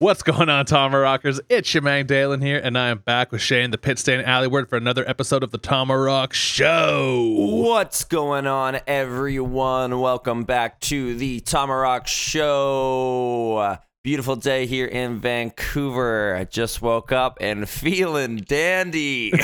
What's going on, TomaRockers? It's your man Dayln here, and I am back with Shane, the Pit Stain Alyward, for another episode of the Tomarock Show. What's going on, everyone? Welcome back to the Tomarock Show. Beautiful day here in Vancouver. I just woke up and feeling dandy. oh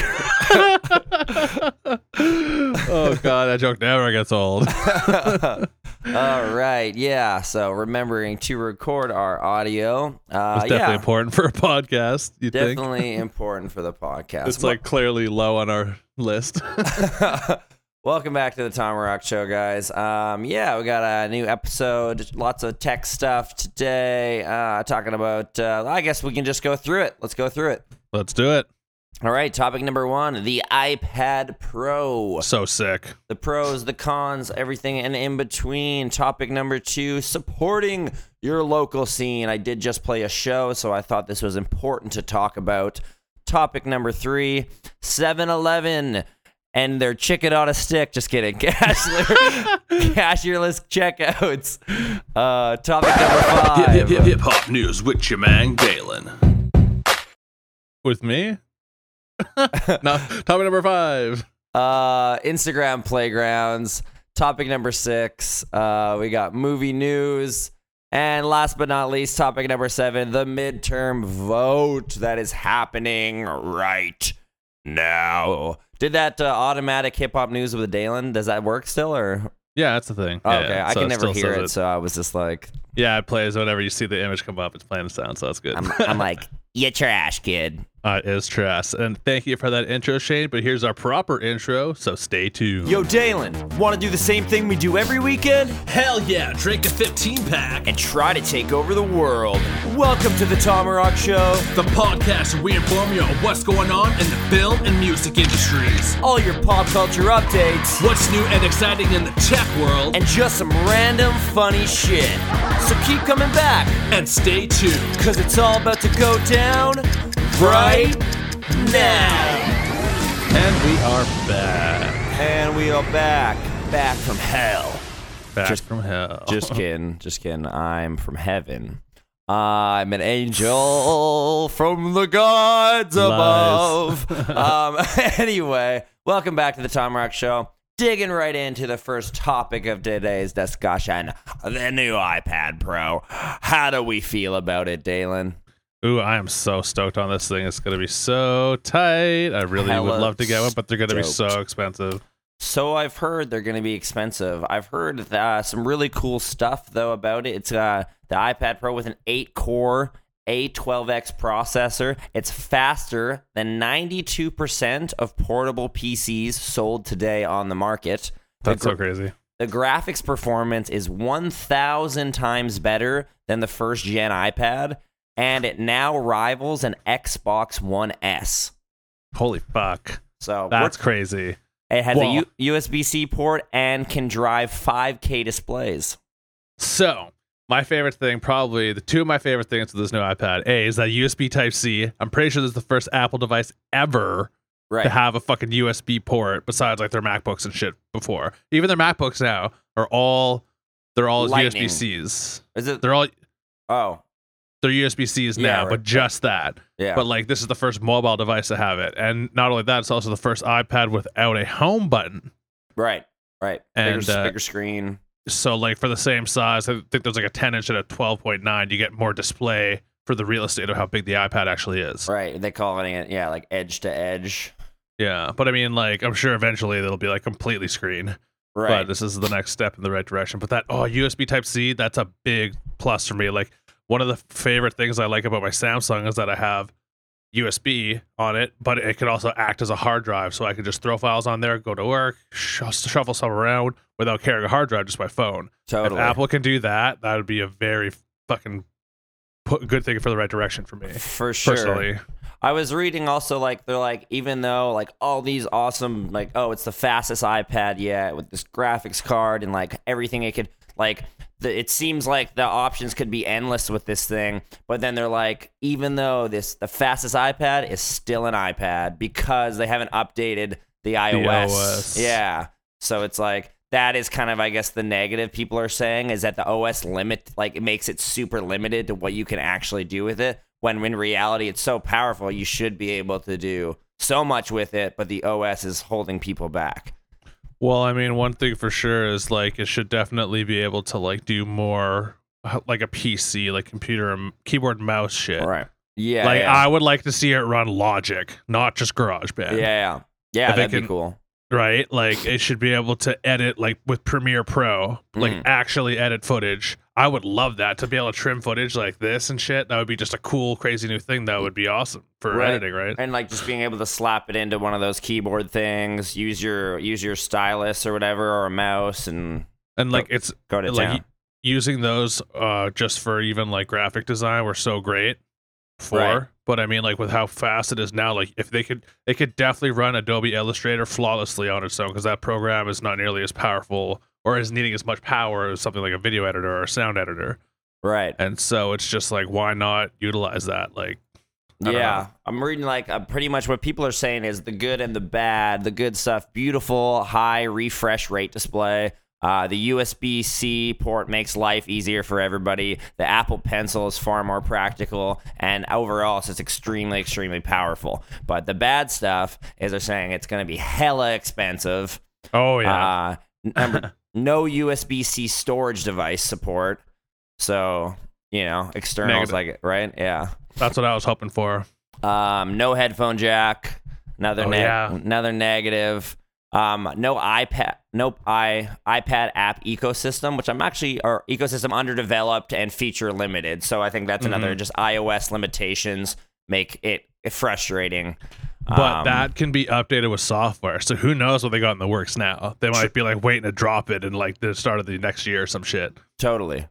god, that joke never gets old. All right, yeah. So remembering to record our audio. Uh, It's definitely yeah, important for a podcast. You think? definitely important for the podcast. It's like clearly low on our list. Welcome back to the Tom Rock Show, guys. Um, yeah, we got a new episode, lots of tech stuff today. Uh, talking about, uh, I guess we can just go through it. Let's go through it. Let's do it. All right, topic number one the iPad Pro. So sick. The pros, the cons, everything and in between. Topic number two supporting your local scene. I did just play a show, so I thought this was important to talk about. Topic number three 7 Eleven and their chicken on a stick. Just kidding. Cashless, cashierless checkouts. Uh, topic number five. hip hop news with your man Dayln. With me? no, topic number five. Uh, Instagram playgrounds. Topic number six. Uh, we got movie news. And last but not least, topic number seven, the midterm vote that is happening right now. Did that uh, automatic hip hop news with Dayln? Does that work still, or Yeah, that's the thing. oh, Yeah, okay? I so can never hear says it, so I was just like, Yeah, it plays whenever you see the image come up. It's playing the sound, so that's good. I'm, I'm like, you trash, kid. Uh, is trash. And thank you for that intro, Shane. But here's our proper intro, so stay tuned. Yo, Dayln, want to do the same thing we do every weekend Hell yeah, drink a 15 pack. and try to take over the world? Welcome to the Tom Rock Show. The podcast where we inform you of what's going on in the film and music industries. all your pop culture updates, What's new and exciting in the tech world. and just some random funny shit. So keep coming back, And stay tuned. cause it's all about to go down right now. And we are back. And we are back, back from hell. Back Just- from hell. Just kidding, just kidding. I'm from heaven. I'm an angel from the gods Lies. above. um, anyway, welcome back to the Tom Rock Show. Digging right into the first topic of today's discussion the new iPad Pro. How do we feel about it, Dayln? Ooh, I am so stoked on this thing. It's gonna be so tight. I really Hella would love to get one, but they're gonna be so expensive. So I've heard they're going to be expensive. I've heard uh, some really cool stuff though about it. It's uh, the iPad Pro with an eight-core A12X processor. It's faster than 92% of portable PCs sold today on the market. The That's so crazy. the graphics performance is 1,000 times better than the first gen iPad, and it now rivals an Xbox One S. Holy fuck. So That's crazy. it has Well- a U- USB-C port and can drive 5K displays. So my favorite thing, probably the two of my favorite things with this new iPad, A is that USB Type C. I'm pretty sure this is the first Apple device ever Right. to have a fucking USB port besides like their MacBooks and shit before. Even their MacBooks now are all they're all. USB Cs. Is it? They're all Oh, they're USB Cs Yeah, now, right. but just that. yeah. But like this is the first mobile device to have it. And not only that, it's also the first iPad without a home button. right. Right. And, bigger, uh, bigger screen. So like for the same size, I think there's like a 10 inch and a 12.9. You get more display for the real estate of how big the iPad actually is. Right. They call it yeah, like edge to edge. Yeah, but I mean, like I'm sure eventually it'll be like completely screen. Right. But this is the next step in the right direction. But that oh USB Type C, that's a big plus for me. Like one of the favorite things I like about my Samsung is that I have USB on it, but it can also act as a hard drive, so I can just throw files on there, go to work, sh- shuffle some around without carrying a hard drive just by phone. totally. If Apple can do that, that would be a very fucking pu- good thing for the right direction for me For sure. personally. I was reading also like they're like even though like all these awesome like oh it's the fastest iPad yet with this graphics card and like everything it could like the, it seems like the options could be endless with this thing but then they're like even though this the fastest iPad is still an iPad because they haven't updated the iOS. iOS. Yeah. So it's like that is kind of I guess the negative people are saying is that the OS limit like it makes it super limited to what you can actually do with it. When in reality it's so powerful, you should be able to do so much with it, but the OS is holding people back. Well, I mean, one thing for sure is like it should definitely be able to like do more uh, like a PC, like computer and keyboard and mouse shit. Right. Yeah. like yeah. I would like to see it run Logic, not just GarageBand. yeah, yeah. Yeah, If that'd be cool. Right? Like it should be able to edit like with Premiere Pro, like Mhm. actually edit footage. I would love that to be able to trim footage like this and shit. That would be just a cool, crazy new thing. That would be awesome for Right. editing, right? and like just being able to slap it into one of those keyboard things, use your use your stylus or whatever or a mouse and And like it's go to like town. using those uh just for even like graphic design were so great for Right. but i mean like with how fast it is now like if they could they could definitely run adobe illustrator flawlessly on its own because that program is not nearly as powerful or is needing as much power as something like a video editor or a sound editor right. and so it's just like why not utilize that like I Yeah. I'm reading like uh, pretty much what people are saying is the good and the bad. The good stuff, beautiful high refresh rate display. Uh, the USB C port makes life easier for everybody. The Apple Pencil is far more practical, and overall, it's just extremely, extremely powerful. But the bad stuff is they're saying it's going to be hella expensive. oh yeah Uh, number, no USB C storage device support. So, you know, externals Negative. like it, right? Yeah. that's what i was hoping for Um, no headphone jack. Another Oh, neg- yeah. another negative. Um, no iPad, no i iPad app ecosystem, which I'm actually or ecosystem underdeveloped and feature limited. So I think that's Mm-hmm. another just iOS limitations make it frustrating. But Um, that can be updated with software so who knows what they got in the works now they might be like waiting to drop it in like the start of the next year or some shit totally.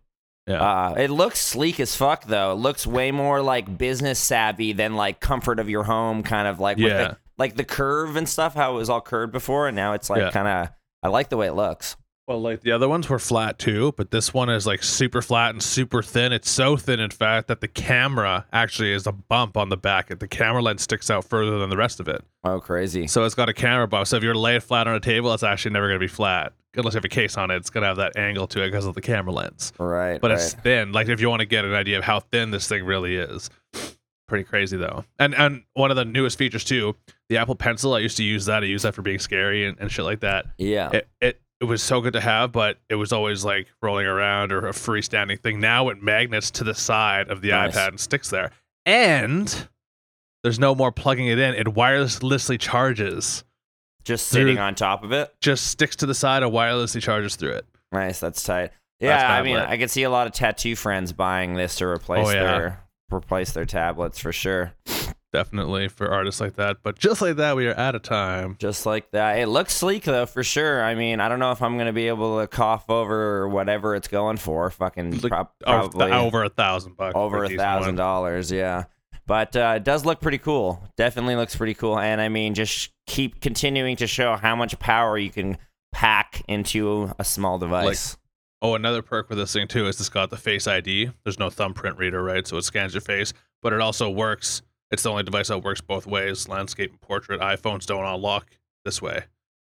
yeah Uh, it looks sleek as fuck though. It looks way more like business savvy than like comfort of your home, kind of like with Yeah. the, like the curve and stuff. How it was all curved before, and now it's like Yeah. kind of. I like the way it looks. Well, like the other ones were flat too, but this one is like super flat and super thin. It's so thin, in fact, that the camera actually is a bump on the back. The camera lens sticks out further than the rest of it. Oh, crazy! So it's got a camera bump. So if you're lay it flat on a table, it's actually never going to be flat. Unless you have a case on it, it's going to have that angle to it because of the camera lens. Right, But right. it's thin. Like if you want to get an idea of how thin this thing really is. Pretty crazy though. And and one of the newest features too, the Apple Pencil. I used to use that. I use that for being scary and, and shit like that yeah, it, it it was so good to have, but it was always like rolling around or a freestanding thing. Now it magnets to the side of the Nice. iPad and sticks there. And there's no more plugging it in. It wirelessly charges. just sitting on top of it. Just sticks to the side and wirelessly charges through it. Nice, that's tight. Yeah, kinda I mean, lit. I can see a lot of tattoo friends buying this to replace Oh, yeah. their replace their tablets for sure. Definitely for artists like that. But just like that, we are out of time. Just like that. It looks sleek though, for sure. I mean, I don't know if I'm gonna be able to cough over whatever it's going for. Fucking Like, prob- Over, probably over a thousand bucks. over a thousand dollars yeah but uh, it does look pretty cool definitely looks pretty cool and i mean just keep continuing to show how much power you can pack into a small device Oh, another perk with this thing too is it's got the Face ID. There's no thumbprint reader, right? So it scans your face, but it also works. It's the only device that works both ways, landscape and portrait. iPhones don't unlock this way.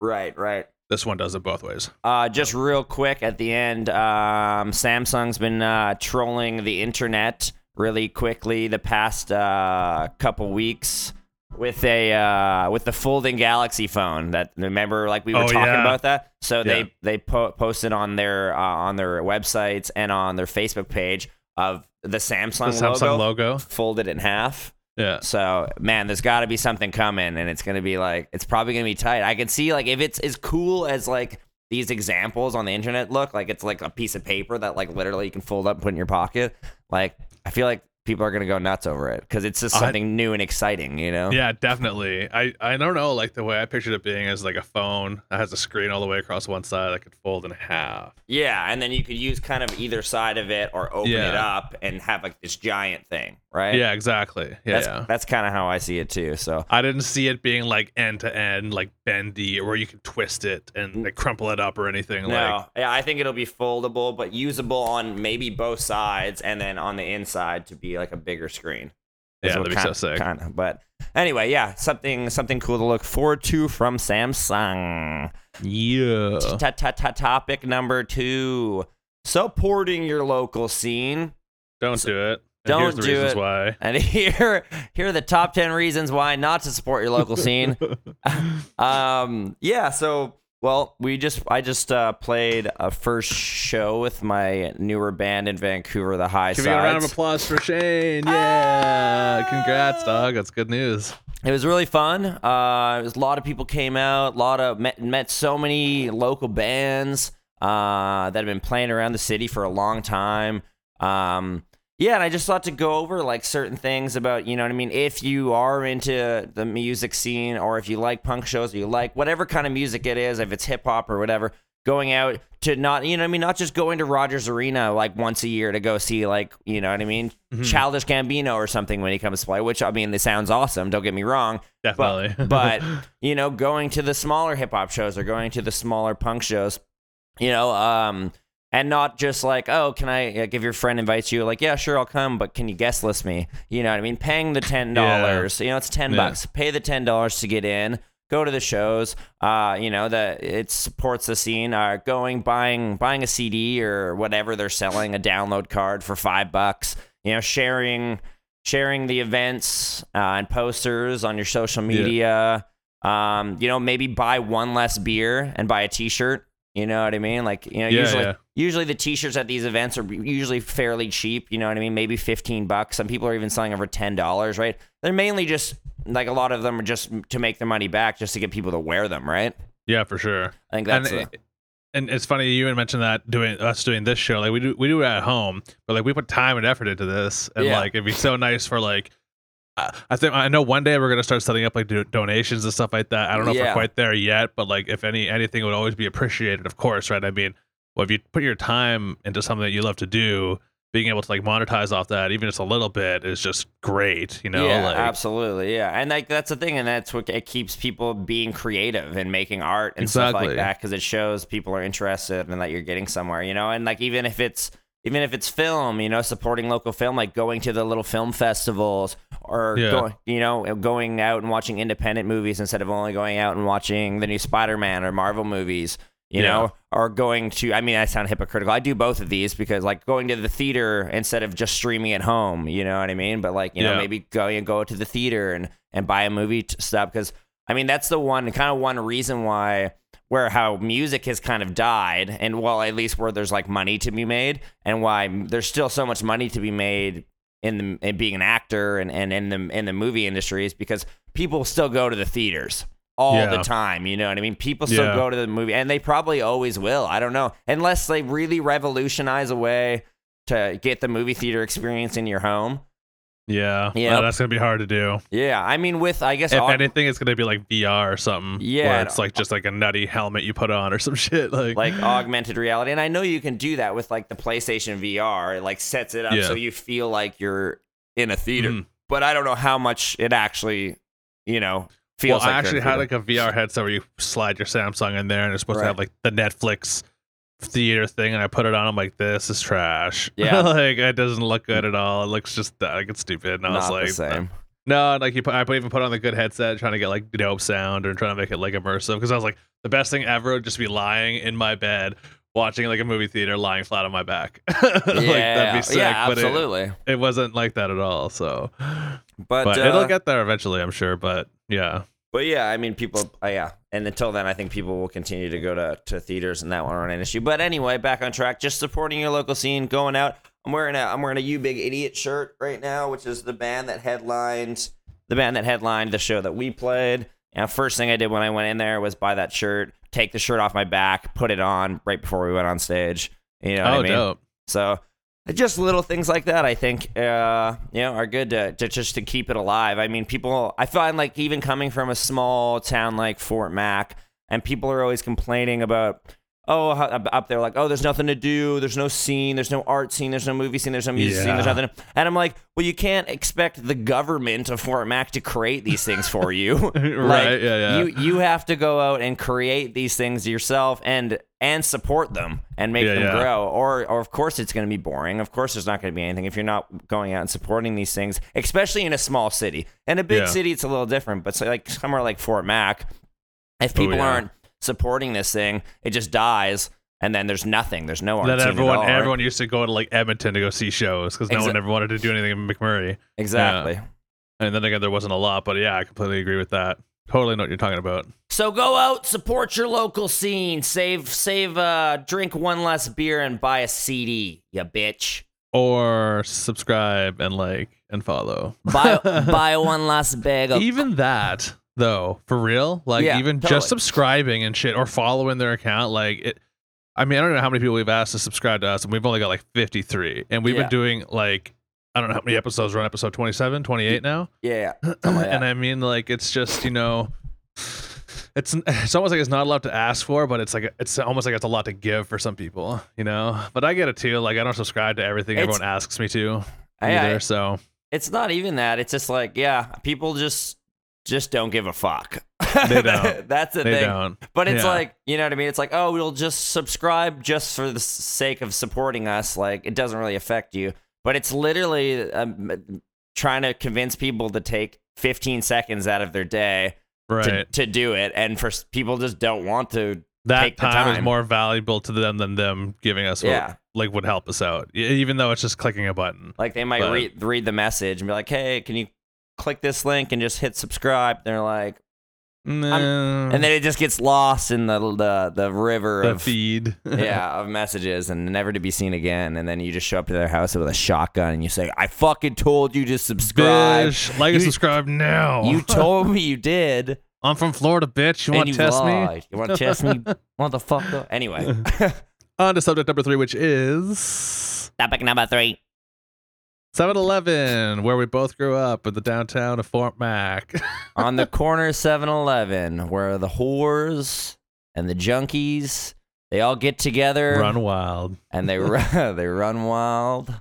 right right This one does it both ways. uh, just real quick at the end um, samsung's been uh, trolling the internet really quickly the past uh, couple weeks with a uh, with the folding Galaxy phone. That remember, like we were Oh, talking yeah. about that. So Yeah. they they po- posted on their uh, on their websites and on their Facebook page of the Samsung, The Samsung logo, logo. folded in half. Yeah. So man, there's got to be something coming, and it's gonna be like it's probably gonna be tight. I can see like if it's as cool as like these examples on the internet look, like it's like a piece of paper that like literally you can fold up and put in your pocket. Like I feel like people are gonna go nuts over it because it's just I- something new and exciting, you know? Yeah, definitely. I, I don't know, like the way I pictured it being is like a phone that has a screen all the way across one side that could fold in half. Yeah, and then you could use kind of either side of it or open it up and have like this giant thing, right? Yeah, exactly. Yeah, that's yeah. that's kind of how I see it too. So I didn't see it being like end to end, like bendy, or where you could twist it and mm. like, crumple it up or anything. no, Like, yeah, I think it'll be foldable, but usable on maybe both sides, and then on the inside to be like a bigger screen. Yeah, that'd be so sick. Kind of, but anyway, yeah, something something cool to look forward to from Samsung. Yeah. Topic number two: supporting your local scene. Don't do it. And Don't here's the do reasons it. why. And here, here are the top ten reasons why not to support your local scene. um, yeah. So, well, we just I just uh, played a first show with my newer band in Vancouver, the High Give me a round of applause for Shane. Yeah. Congrats, dog. That's good news. It was really fun. Uh, was, a lot of people came out. A lot of met, met so many local bands uh, that have been playing around the city for a long time. Um, yeah, and I just thought to go over like certain things about you know what I mean. If you are into the music scene, or if you like punk shows, or you like whatever kind of music it is, if it's hip hop or whatever, going out to not you know what I mean, not just going to Rogers Arena like once a year to go see like you know what I mean, Childish Gambino or something when he comes to play. Which I mean, it sounds awesome. Don't get me wrong. Definitely. But, but you know, going to the smaller hip hop shows or going to the smaller punk shows, you know, um, and not just like, oh, can I? Like, if your friend invites you, like, yeah, sure, I'll come, but can you guest list me? You know what I mean? Paying the ten dollars, you know, it's ten Yeah. bucks. Pay the ten dollars to get in. Go to the shows. Uh, you know that it supports the scene. Uh, going buying buying a CD or whatever they're selling, a download card for five bucks. You know, sharing sharing the events uh, and posters on your social media. Um, you know, maybe buy one less beer and buy a T-shirt. You know what I mean? Like, you know, Yeah, usually yeah. usually the T-shirts at these events are usually fairly cheap. You know what I mean? Maybe fifteen bucks. Some people are even selling over ten dollars. Right? They're mainly just like a lot of them are just to make their money back, just to get people to wear them. Right? yeah, for sure. I think And, that's a- and it's funny you even mentioned that doing us doing this show. Like we do we do it at home, but like we put time and effort into this, and Yeah. like it'd be so nice for like. I think I know one day we're gonna start setting up like do- donations and stuff like that. I don't know if we're quite there yet, but like if any anything would always be appreciated, of course, right? I mean, well, if you put your time into something that you love to do, being able to like monetize off that, even just a little bit, is just great. You know, yeah, like absolutely, yeah, and like that's the thing, and that's what it keeps people being creative and making art and stuff like that because it shows people are interested and that you're getting somewhere, you know, and like even if it's even if it's film, you know, supporting local film, like going to the little film festivals or Yeah. going, you know, going out and watching independent movies instead of only going out and watching the new Spider-Man or Marvel movies. You Yeah. know, or going to, I mean, I sound hypocritical. I do both of these because, like, going to the theater instead of just streaming at home, you know what I mean? But, like, you know, maybe go and go to the theater and, and buy a movie t- stuff. Because, I mean, that's the one, kind of one reason why, where how music has kind of died, and well, at least where there's like money to be made, and why there's still so much money to be made in the in being an actor and, and in the in the movie industry is because people still go to the theaters all the time. You know what I mean? People still Yeah. go to the movie, and they probably always will. I don't know, unless they really revolutionize a way to get the movie theater experience in your home. Yeah, Yeah. Well, that's gonna be hard to do. Yeah, I mean, with I guess If aug- anything, it's gonna be like VR or something. Yeah, where it's like just like a nutty helmet you put on or some shit. Like, like augmented reality, and I know you can do that with like the PlayStation VR. It like sets it up Yeah. so you feel like you're in a theater, Mhm. but I don't know how much it actually, you know, well, feels. I like actually a had like a VR headset where you slide your Samsung in there, and it's supposed Right. to have like the Netflix theater thing, and I put it on. I'm like, this is trash. Yeah. like it doesn't look good at all. It looks just like it's stupid. And I was not like, the same. no, like you put, I put, even put on the good headset, trying to get like dope sound and trying to make it like immersive. Because I was like, the best thing ever would just be lying in my bed. Watching like a movie theater, lying flat on my back, like that'd yeah, be sick. yeah, but it- absolutely. it wasn't like that at all. So, But, but uh, it'll get there eventually, I'm sure. But yeah, But yeah, I mean, people, uh, yeah. And until then, I think people will continue to go to, to theaters, and that won't run an issue. But anyway, back on track. Just supporting your local scene, going out. I'm wearing a I'm wearing a You Big Idiot shirt right now, which is the band that headlined the band that headlined the show that we played. And first thing I did when I went in there was buy that shirt, take the shirt off my back, put it on right before we went on stage. You know what oh I mean? dope. So just little things like that, I think, uh, you know, are good to, to just to keep it alive. I mean, people, I find like even coming from a small town like Fort Mac, and people are always complaining about, oh, up there, like, oh, there's nothing to do, there's no scene, there's no art scene, there's no movie scene, there's no music scene, there's nothing. And I'm like, well, you can't expect the government of Fort Mac to create these things for you. Right, Like, yeah, yeah. You you have to go out and create these things yourself, and and support them and make Yeah, them yeah. grow. Or, or of course, it's going to be boring. Of course, there's not going to be anything if you're not going out and supporting these things, especially in a small city. In a big Yeah. city, it's a little different. But so like somewhere like Fort Mac, if people Oh, yeah. aren't supporting this thing, it just dies. And then there's nothing. There's no art That everyone everyone used to go to like Edmonton to go see shows because no Exa- one ever wanted to do anything in McMurray. exactly. And then again, there wasn't a lot, but yeah, I completely agree with that. Totally know what you're talking about. So go out, support your local scene, save, save, uh, drink one less beer, and buy a CD, you bitch. Or subscribe and like and follow. Buy, buy one less bag of. even that though, for real, like Yeah, even totally. just subscribing and shit or following their account, like it. I mean, I don't know how many people we've asked to subscribe to us, and we've only got like 53, and we've Yeah. been doing like. I don't know how many episodes. We're on episode 27, 28 now. Yeah, something like and. I mean, like, it's just you know, it's it's almost like it's not a lot to ask for, but it's like it's almost like it's a lot to give for some people, you know. But I get it too. Like, I don't subscribe to everything It's- everyone asks me to I- either. I- so it's not even that. It's just like, yeah, people just just don't give a fuck. They don't. That's the they thing. don't. But it's Yeah. like, you know what I mean? It's like, oh, we'll just subscribe just for the sake of supporting us. Like, it doesn't really affect you. But it's literally um, trying to convince people to take 15 seconds out of their day to, Right. to do it. And for people just don't want to. that take the time, is more valuable to them than them giving us what Yeah. like would help us out, even though it's just clicking a button. Like, they might But- read, read the message and be like, hey, can you click this link and just hit subscribe? They're like, Nah, and then it just gets lost in the the, the river the of feed. yeah, of messages and never to be seen again. And then you just show up to their house with a shotgun and you say, I fucking told you to subscribe. Like and subscribe now. You told me you did. I'm from Florida, bitch. You want to test me? lied. You want to test me, motherfucker? Anyway, On to subject number three, which is topic number three. 7 Eleven, where we both grew up in the downtown of Fort Mac. On the corner 7 Eleven, where the whores and the junkies, they all get together Run wild. and they, run, they run wild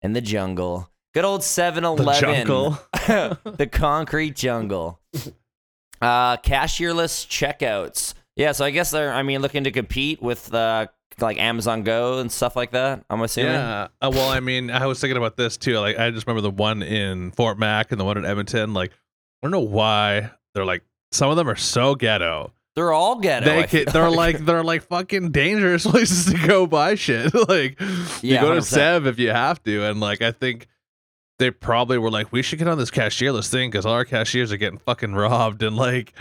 in the jungle. Good old 7 The Eleven. jungle. the concrete jungle. Uh, cashierless checkouts. Yeah, so I guess they're, I mean, looking to compete with uh, like Amazon Go and stuff like that. I'm assuming. Yeah. Uh, well, I mean, I was thinking about this too. Like, I just remember the one in Fort Mac and the one in Edmonton. Like, I don't know why they're like some of them are so ghetto. They're all ghetto. They I ca- feel they're like they're like fucking dangerous places to go buy shit. like, you go to 100%. Sev if you have to, and like I think they probably were like, we should get on this cashierless thing because all our cashiers are getting fucking robbed and like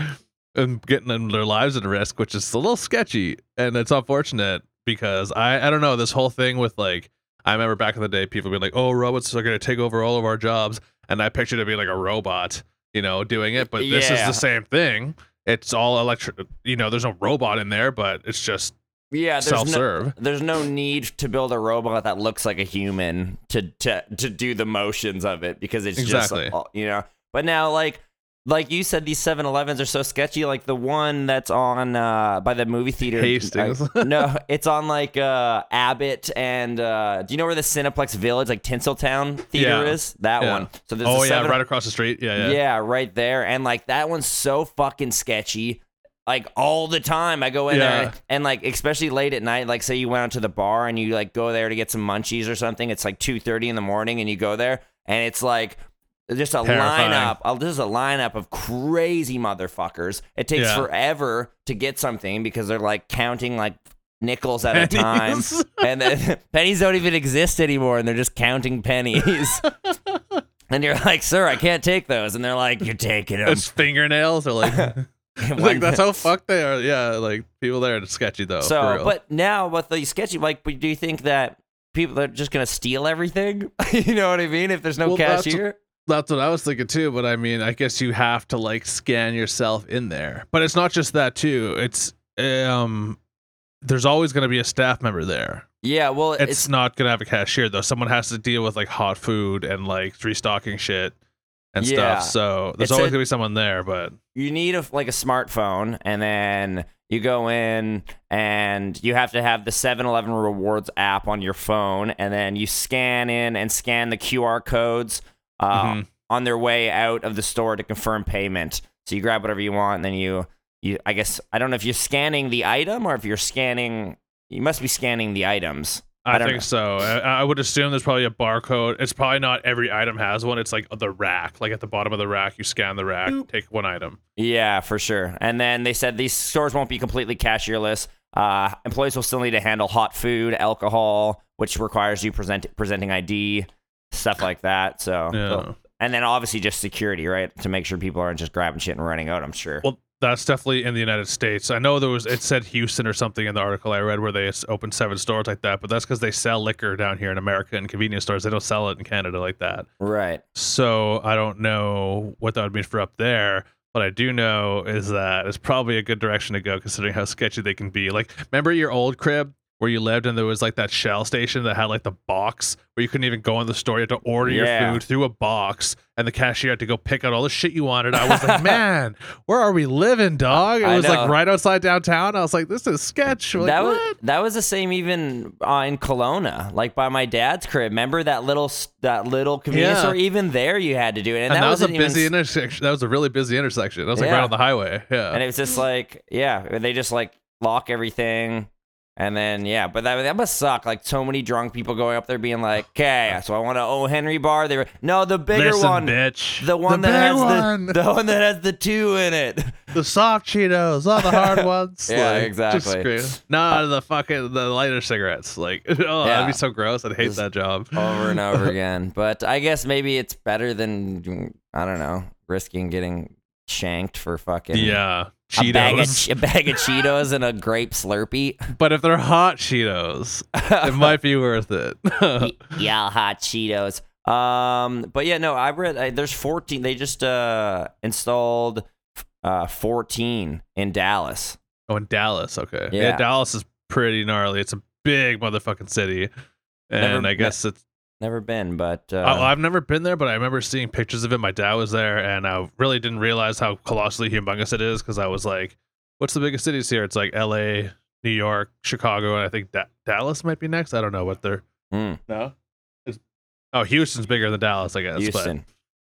and getting their lives at risk, which is a little sketchy, and it's unfortunate because I I don't know this whole thing with like I remember back in the day people being like, oh, robots are gonna take over all of our jobs, and I pictured it being like a robot, you know, doing it, but this is the same thing. It's all electric, you know. There's no robot in there, but it's just yeah, there's self no, serve. there's no need to build a robot that looks like a human to to to do the motions of it because it's Exactly. just you know. But now, like like you said, these 7-Elevens are so sketchy. Like the one that's on uh, by the movie theater. Hastings. uh, no, it's on like uh, Abbott and uh, do you know where the Cineplex Village, like Tinseltown Theater Yeah. is? That Yeah. one. So there's Oh a yeah, 7 right across the street. Yeah, yeah. yeah. right there. And like that one's so fucking sketchy. Like all the time, I go in Yeah. there and like especially late at night. Like say you went out to the bar and you like go there to get some munchies or something. It's like two thirty in the morning and you go there and it's like just a Terrifying. lineup. This is a lineup of crazy motherfuckers. It takes Yeah. forever to get something because they're like counting like nickels at a time, Pennies. and then pennies don't even exist anymore, and they're just counting pennies. And you're like, sir, I can't take those. And they're like, you're taking them. His fingernails are like, like that's how fucked they are. Yeah, like people there are sketchy though. for so, real. but now with the sketchy, like, but do you think that people are just gonna steal everything? you know what I mean? If there's no Well, that's- cashier, That's what I was thinking too, but I mean, I guess you have to like scan yourself in there. But it's not just that too. It's um there's always going to be a staff member there. yeah. Well, It's, it's, not going to have a cashier though. Someone has to deal with like hot food and like restocking shit and Yeah. stuff. So there's It's always a- going to be someone there, but you need a like a smartphone, and then you go in and you have to have the 7-Eleven rewards app on your phone, and then you scan in and scan the QR codes uh, Mhm. on their way out of the store to confirm payment. So you grab whatever you want, and then you you I guess I don't know if you're scanning the item or if you're scanning. You must be scanning the items. I, I don't think so. I, I would assume there's probably a barcode. It's probably not every item has one. It's like the rack. Like at the bottom of the rack, you scan the rack, take one item. Yeah, for sure. And then they said these stores won't be completely cashierless. Uh, employees will still need to handle hot food, alcohol, which requires you present presenting ID, stuff like that. So, Yeah. and then obviously just security, right, to make sure people aren't just grabbing shit and running out. I'm sure. Well, that's definitely in the United States. I know there was it said Houston or something in the article I read where they opened seven stores like that, but that's because they sell liquor down here in America in convenience stores. They don't sell it in Canada like that. right. So I don't know what that would mean for up there. What I do know is that it's probably a good direction to go considering how sketchy they can be. Like, remember your old crib where you lived and there was like that shell station that had like the box where you couldn't even go in the store. You had to order Yeah. your food through a box and the cashier had to go pick out all the shit you wanted. I was like, man, where are we living, dog? It I was know. like right outside downtown. I was like, this is sketch. Like, that was that was the same even uh, in Kelowna, like by my dad's crib. Remember that little that little convenience Yeah. store? Even there, you had to do it, and, and that was a wasn't even busy intersection. That was a really busy intersection. That was like Yeah. right on the highway. Yeah. and it was just like yeah they just like lock everything and then yeah but that, that must suck like so many drunk people going up there being like okay so i want to oh henry bar they were no the bigger Listen, one bitch. the one The that has one. the the one that has the two in it the soft Cheetos, all the hard ones. Yeah, like, exactly. No, uh, the fucking the lighter cigarettes. Like, oh, Yeah. that'd be so gross. I'd hate Just that job. over and over again but i guess maybe it's better than i don't know risking getting shanked for fucking Yeah, a bag, of, Cheetos. a bag of cheetos and a grape slurpee but if they're hot Cheetos, it might be worth it. yeah, hot Cheetos. Um, but yeah, no, I read I, there's 14. They just uh installed uh 14 in Dallas. oh, in Dallas. Okay. Yeah. Yeah. Dallas is pretty gnarly. It's a big motherfucking city, and Never- I guess it's. Never been, but uh, I- I've never been there, but I remember seeing pictures of it. My dad was there, and I really didn't realize how colossally humongous it is because I was like, "What's the biggest cities here?" It's like L.A., New York, Chicago, and I think da- Dallas might be next. I don't know what they're. hmm, No. It's, oh, Houston's bigger than Dallas, I guess. Houston,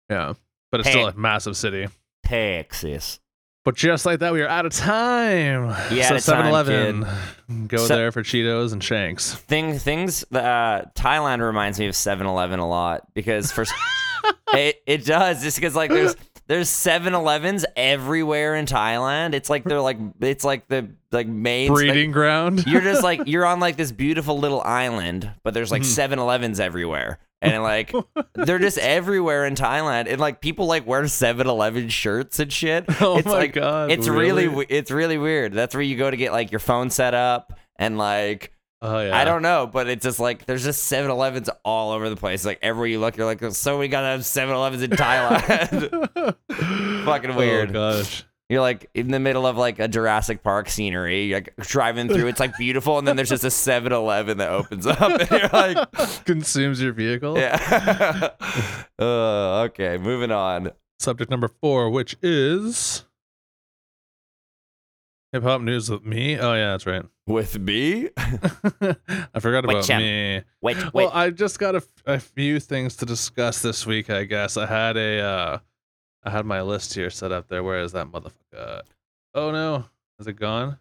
But, yeah, but it's Hey. still a massive city. Texas. But just like that, we are out of time. Yeah, so out of time, 7-Eleven. Go Se- there for Cheetos and Shanks. Thing things. Uh, Thailand reminds me of 7-Eleven a lot because for it it does just because like there's there's 7-Elevens everywhere in Thailand. It's like they're like it's like the like main like, Breeding ground. you're just like you're on like this beautiful little island, but there's like 7-Elevens everywhere. And like they're just everywhere in Thailand. And like people like wear 7-Eleven shirts and shit. Oh it's my like God, It's really? really? it's really weird. That's where you go to get like your phone set up and like oh yeah. I don't know, but it's just like there's just 7-Elevens all over the place. Like everywhere you look, you're like, so many goddamn 7-Elevens in Thailand. Fucking oh, weird. Oh gosh. You're like in the middle of like a Jurassic Park scenery, you're like driving through, it's like beautiful, and then there's just a 7 Eleven that opens up, and you're like, Consumes your vehicle. yeah. uh, okay, moving on. Subject number four, which is hip hop news with me. Oh yeah, that's right. With me? I forgot Wait, about Shem. me. Wait, wait. Well, I just got a, f- a few things to discuss this week. I guess I had a, uh, I had my list here set up there. Where is that motherfucker? Oh no, is it gone?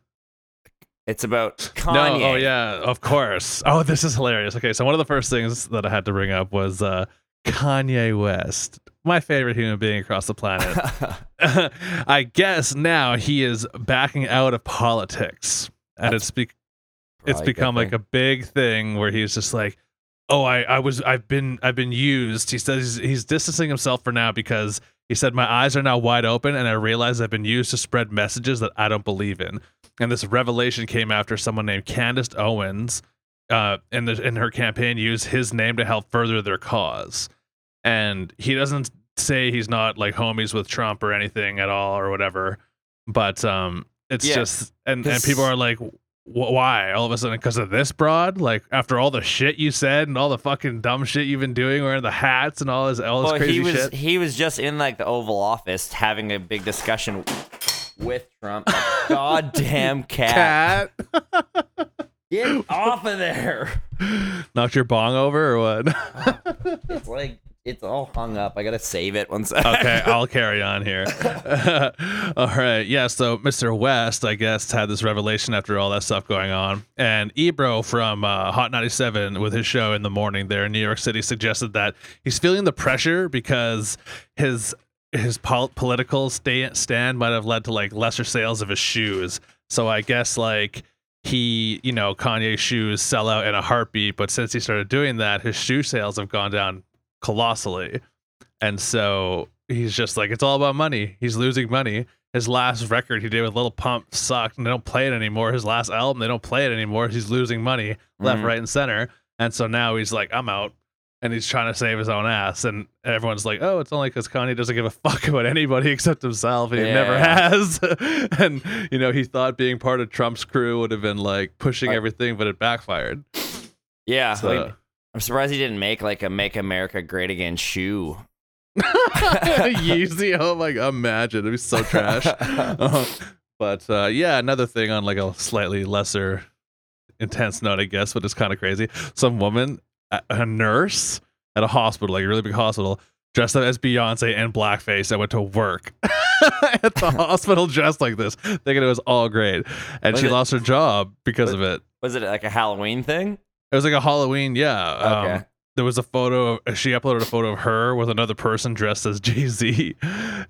it's about Kanye. No, oh yeah, of course. Oh, this is hilarious. Okay, so one of the first things that I had to bring up was uh, Kanye West, my favorite human being across the planet. I guess now he is backing out of politics, and That's it's be- it's Probably a good become like a big thing where he's just like, "Oh, I, I was, I've been, I've been used." He says he's, he's distancing himself for now because he said, "My eyes are now wide open, and I realize I've been used to spread messages that I don't believe in." And this revelation came after someone named Candace Owens, uh, in the in her campaign, used his name to help further their cause. And he doesn't say he's not like homies with Trump or anything at all or whatever, but um, it's just and and people are like, "Wh- why all of a sudden because of this broad? Like after all the shit you said and all the fucking dumb shit you've been doing, wearing the hats and all this all this well, crazy he was shit. he was just in like the Oval Office having a big discussion with Trump. Goddamn cat. Cat Get off of there. knocked your bong over or what? Uh, it's like it's all hung up. I gotta save it one second. okay, I'll carry on here. all right. Yeah, so Mr. West, I guess, had this revelation after all that stuff going on. And Ebro from uh, Hot 97 with his show in the morning there in New York City suggested that he's feeling the pressure because his his pol- political sta- stand might have led to like lesser sales of his shoes. So I guess like he, you know, Kanye's shoes sell out in a heartbeat, but since he started doing that, his shoe sales have gone down colossally. And so he's just like, it's all about money. He's losing money. His last record he did with Lil Pump sucked and they don't play it anymore. His last album, they don't play it anymore. He's losing money left, Mhm. right, and center. And so now he's like, I'm out. And he's trying to save his own ass. And everyone's like, oh, it's only because Kanye doesn't give a fuck about anybody except himself. And he never has. and, you know, he thought being part of Trump's crew would have been like pushing I- everything, but it backfired. Yeah, So- like, I'm surprised he didn't make like a "Make America Great Again" shoe. Yeezy. Oh my god, imagine it'd be so trash. Uh, but uh, yeah, another thing on like a slightly lesser intense note, I guess, but it's kind of crazy. Some woman, a- nurse at a hospital, like a really big hospital, dressed up as Beyonce and blackface, that went to work at the hospital dressed like this, thinking it was all great, and Was she it- lost her job because of it. Was it like a Halloween thing? It was like a Halloween, yeah. Um, Okay. there was a photo. Of, she uploaded a photo of her with another person dressed as Jay Z,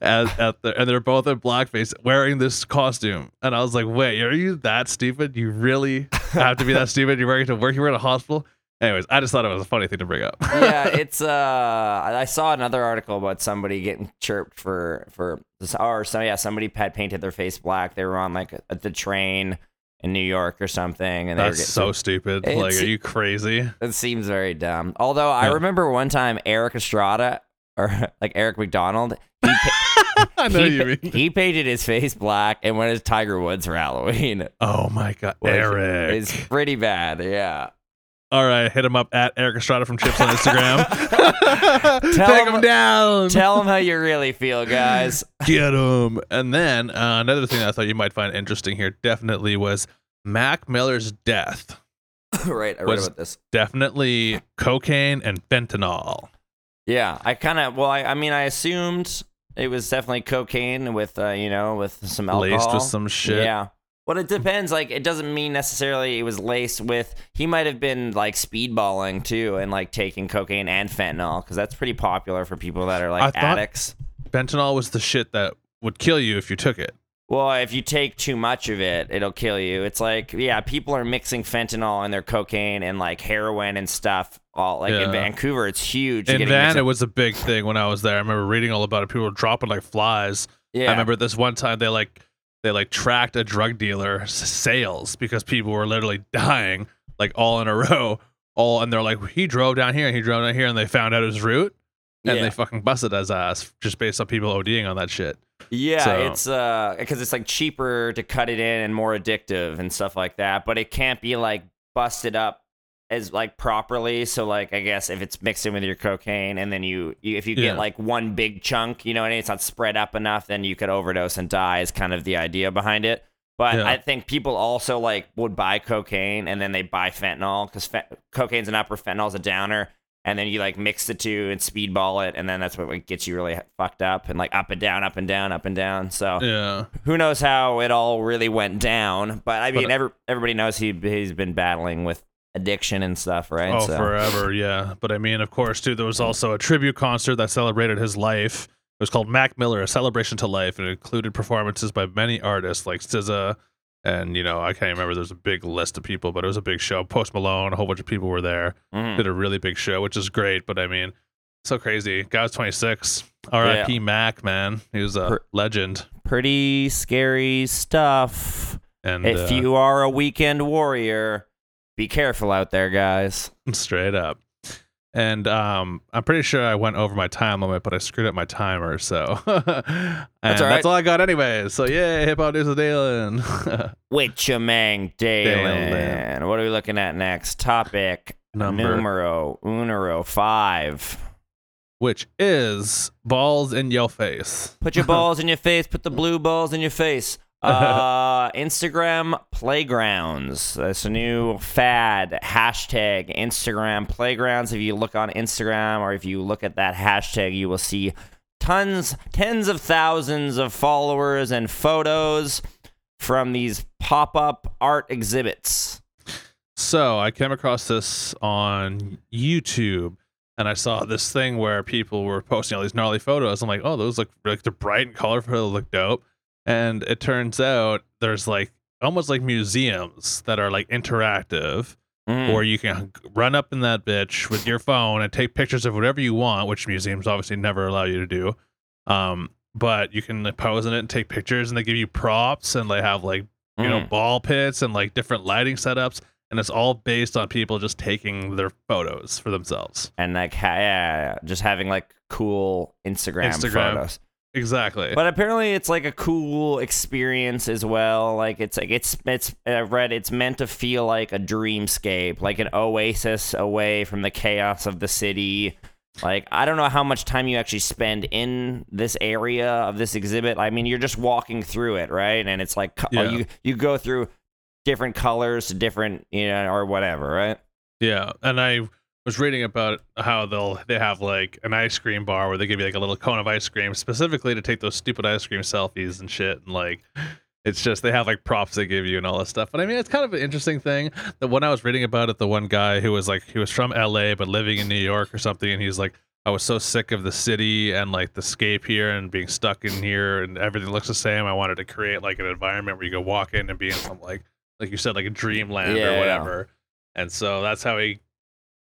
at, at the, and they're both in blackface wearing this costume. And I was like, "Wait, are you that stupid? You really have to be that stupid? You're wearing it to work. You're in a hospital." Anyways, I just thought it was a funny thing to bring up. yeah, it's uh I saw another article about somebody getting chirped for for this or so yeah, somebody had painted their face black. They were on like at the train in New York or something and they were That's so stupid. It's- like, are you crazy? It seems very dumb. Although I Yeah. remember one time Erik Estrada or like Eric McDonald, he, pa- I know he, you mean. he painted his face black and went as Tiger Woods for Halloween. Oh my god, Eric! It's pretty bad, yeah. All right, hit him up at Erik Estrada from Chips on Instagram. Tell Take him- him down. Tell him how you really feel, guys. Get him. And then uh, another thing I thought you might find interesting here definitely was Mac Miller's death. right, I read about this. Definitely cocaine and fentanyl. Yeah, I kind of well, I, I mean, I assumed it was definitely cocaine with uh, you know, with some alcohol. Laced with some shit. Yeah. But it depends. Like, it doesn't mean necessarily it was laced with. He might have been like speedballing too, and like taking cocaine and fentanyl, because that's pretty popular for people that are like thought- addicts. Fentanyl was the shit that would kill you if you took it. Well, if you take too much of it, it'll kill you. It's like, yeah, people are mixing fentanyl in their cocaine and like heroin and stuff. All like in Vancouver, it's huge. In Van, it was a big thing when I was there. I remember reading all about it. People were dropping like flies. yeah. I remember this one time they like they like tracked a drug dealer's sales because people were literally dying like all in a row. All and they're like he drove down here and he drove down here and they found out his route and Yeah. they fucking busted his ass just based on people ODing on that shit. Yeah, So- it's uh because it's like cheaper to cut it in and more addictive and stuff like that, but it can't be like busted up as like properly. So like I guess if it's mixed in with your cocaine and then you, you if you get Yeah. like one big chunk, you know, and it's not spread up enough, then you could overdose and die. Is kind of the idea behind it. But Yeah. I think people also like would buy cocaine and then they buy fentanyl because fe- cocaine's an upper, fentanyl's a downer and then you like mix the two and speedball it, and then that's what like, gets you really fucked up and like up and down, up and down, up and down. So Yeah. who knows how it all really went down? But I mean, But- every, everybody knows he he's been battling with addiction and stuff, right? Oh, so, forever, yeah. But I mean, of course, too, there was also a tribute concert that celebrated his life. It was called Mac Miller, a celebration to life, and it included performances by many artists like SZA, and you know, I can't remember. There's a big list of people, but it was a big show. Post Malone, a whole bunch of people were there. Mhm. Did a really big show, which is great. But I mean, so crazy. Guy was 26. R.I.P. Mac, man. He was a legend. pretty scary stuff. And if uh, you are a weekend warrior, be careful out there, guys. straight up. And um, I'm pretty sure I went over my time limit, but I screwed up my timer. So and that's, all right. all I got anyways. So yeah, hip hop news with Dayln. Witchamang Dayln. Dayln. What are we looking at next? Topic Number, numero unero five. which is balls in your face. Put your balls in your face. Put the blue balls in your face. Uh, Instagram playgrounds. That's a new fad. Hashtag Instagram playgrounds. If you look on Instagram or if you look at that hashtag, you will see tons, tens of thousands of followers and photos from these pop up art exhibits. So I came across this on YouTube and I saw this thing where people were posting all these gnarly photos. I'm like, oh, those look like they're bright and colorful, look dope. And it turns out there's like almost like museums that are like interactive Mm. where you can run up in that bitch with your phone and take pictures of whatever you want, which museums obviously never allow you to do. Um, but you can like, pose in it and take pictures, and they give you props, and they have like you know Mm. ball pits and like different lighting setups, and it's all based on people just taking their photos for themselves. and like yeah, just having like cool Instagram, Instagram. photos. Exactly. But apparently, it's like a cool experience as well. Like it's like it's it's I read it's meant to feel like a dreamscape, like an oasis away from the chaos of the city. Like I don't know how much time you actually spend in this area of this exhibit. I mean, you're just walking through it, right? And it's like co- oh, Yeah. you you go through different colors, different you know, or whatever, right? Yeah, and I was reading about how they'll they have like an ice cream bar where they give you like a little cone of ice cream specifically to take those stupid ice cream selfies and shit and like it's just they have like props they give you and all this stuff. But I mean it's kind of an interesting thing that when I was reading about it, the one guy who was like he was from LA but living in New York or something, and he's like I was so sick of the city and like the scape here and being stuck in here and everything looks the same. I wanted to create like an environment where you go walk in and be in some like like you said like a dreamland Yeah. or whatever. And so that's how he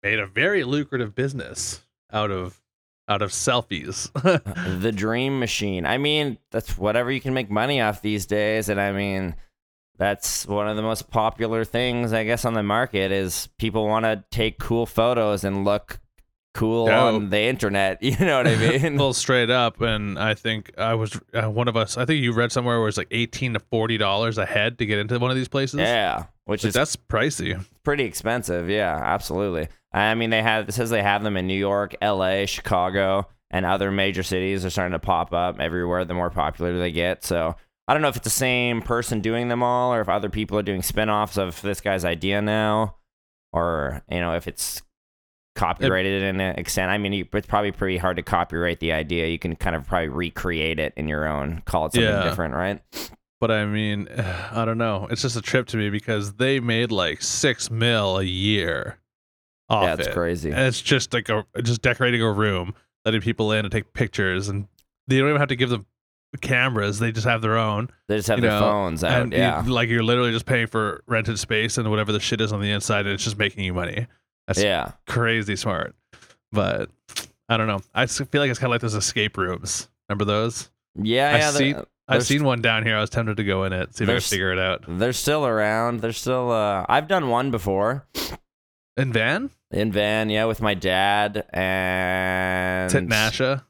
made a very lucrative business out of out of selfies. the dream machine. I mean, that's whatever you can make money off these days, and I mean, that's one of the most popular things I guess on the market is people want to take cool photos and look cool Dope. on the internet. You know what I mean? Well, straight up, and I think I was uh, one of us. I think you read somewhere where it's like eighteen to forty dollars a head to get into one of these places. yeah, which Like, is that's pricey. pretty expensive. Yeah, absolutely. I mean, they have it says they have them in New York, L.A., Chicago, and other major cities. They're starting to pop up everywhere. The more popular they get, so I don't know if it's the same person doing them all, or if other people are doing spin-offs of this guy's idea now, or you know if it's copyrighted in an extent. I mean, it's probably pretty hard to copyright the idea. You can kind of probably recreate it in your own, call it something Yeah. different, right? But I mean, I don't know. It's just a trip to me because they made like six mil a year off yeah, it's it. crazy. And it's just like a just decorating a room, letting people in and take pictures, and they don't even have to give them cameras. They just have their own. They just have their know, phones out. and you- yeah, like you're literally just paying for rented space and whatever the shit is on the inside, and it's just making you money. That's yeah. crazy smart. But I don't know. I feel like it's kind of like those escape rooms. Remember those? Yeah, I yeah. See, I've seen one down here. I was tempted to go in it, see if I could figure it out. They're still around. They're still. Uh, I've done one before In Van? In van, yeah, with my dad and Nasha?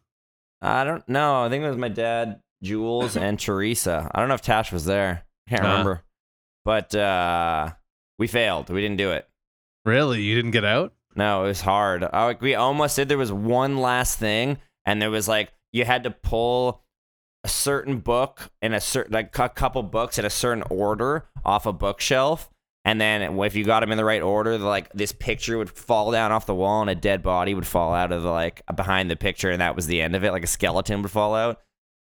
I don't know. I think it was my dad, Jules, and Teresa. I don't know if Tash was there. Can't Uh. remember. But uh, we failed. We didn't do it. Really? You didn't get out? No, it was hard. I, like, we almost did. There was one last thing, and there was like you had to pull a certain book in a certain like a couple books in a certain order off a bookshelf, and then if you got them in the right order, the, like this picture would fall down off the wall, and a dead body would fall out of the like behind the picture, and that was the end of it. Like a skeleton would fall out,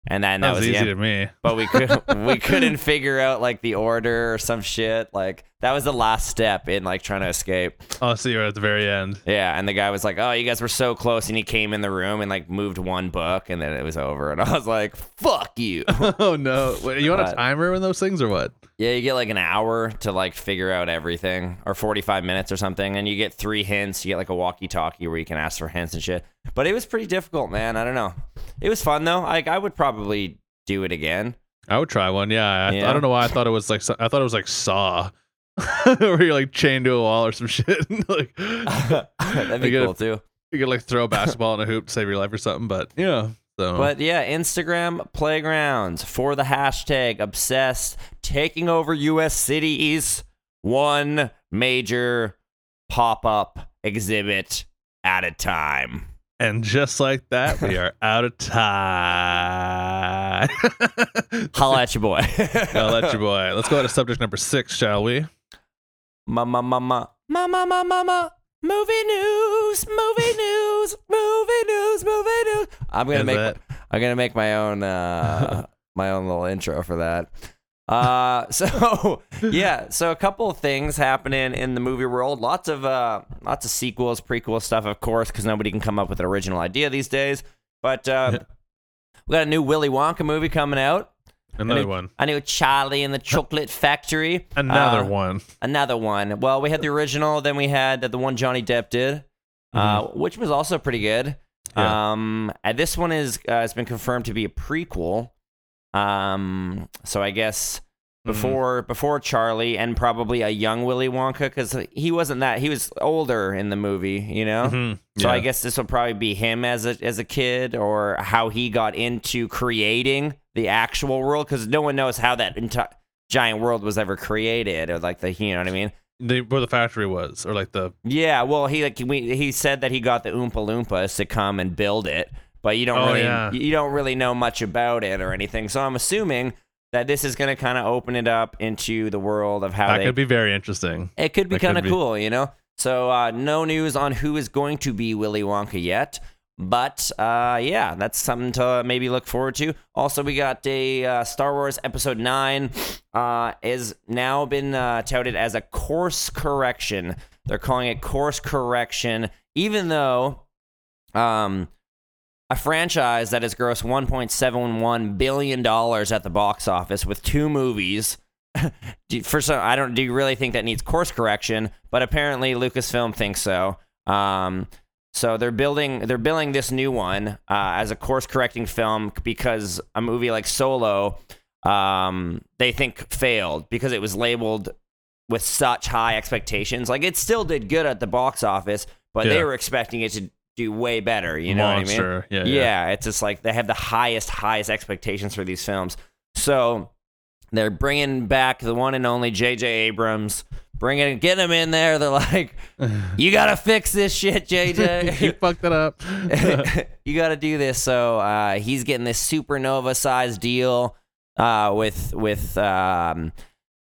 and then that, That was the easy to me. but we could we couldn't figure out like the order or some shit. Like that was the last step in like trying to escape. Oh, so you were at the very end. Yeah, and the guy was like, "Oh, you guys were so close," and he came in the room and like moved one book, and then it was over. And I was like, "Fuck you." oh no! Wait, you on a timer in those things or what? yeah, you get like an hour to like figure out everything, or forty-five minutes or something, and you get three hints. You get like a walkie-talkie where you can ask for hints and shit. But it was pretty difficult, man. I don't know. It was fun though. Like I would probably do it again. I would try one. Yeah, I, Yeah. I don't know why I thought it was like I thought it was like Saw, where you're like chained to a wall or some shit. like That'd be you cool too. you could like throw a basketball in a hoop to save your life or something. But yeah, so But yeah, Instagram playgrounds for the hashtag obsessed, taking over US cities, one major pop up exhibit at a time. and just like that, we are out of time. Holla at your boy. Holla at your boy. Let's go to subject number six, shall we? Mama, mama, mama, mama, mama. Movie news, movie news, movie news, movie news. I'm gonna Is make that- I'm gonna make my own uh my own little intro for that. Uh so yeah, so a couple of things happening in the movie world. Lots of uh lots of sequels, prequel stuff, of course, because nobody can come up with an original idea these days. But uh, we got a new Willy Wonka movie coming out. Another one. I new Charlie and the Chocolate Factory. Another Uh, one. Another one. Well, we had the original, then we had the one Johnny Depp did, uh, which was also pretty good. Mm-hmm. Yeah. Um, and this one is uh, has been confirmed to be a prequel. Um, so I guess Mm-hmm. before before Charlie and probably a young Willy Wonka because he wasn't that he was older in the movie, you know. Mhm. So I guess this will probably be him as a as a kid or how he got into creating the actual world because no one knows how that entire giant world was ever created or like the you know what I mean. the, where the factory was, or like the Yeah, well, he like we, he said that he got the Oompa Loompas to come and build it, but you don't Oh, really yeah. you don't really know much about it or anything. So I'm assuming that this is going to kind of open it up into the world of how that they. could be very interesting. it could be kind of cool, you know. So uh, no news on who is going to be Willy Wonka yet. But uh, yeah, that's something to maybe look forward to. Also, we got a uh, Star Wars Episode Nine uh, is now been uh, touted as a course correction. They're calling it course correction, even though um, a franchise that has grossed 1.71 billion dollars at the box office with two movies. for some, I don't. Do you really think that needs course correction? But apparently, Lucasfilm thinks so. Um, so they're building, they're billing this new one uh, as a course correcting film because a movie like Solo, um, they think failed because it was labeled with such high expectations. Like it still did good at the box office, but they were expecting it to do way better. You know what I mean? Monster. Yeah, yeah. it's just like they have the highest, highest expectations for these films. So they're bringing back the one and only J.J. Abrams, bringing, get him in there. They're like, you gotta fix this shit, JJ. you fucked it up. you got to do this. So uh, he's getting this supernova sized deal uh, with with um,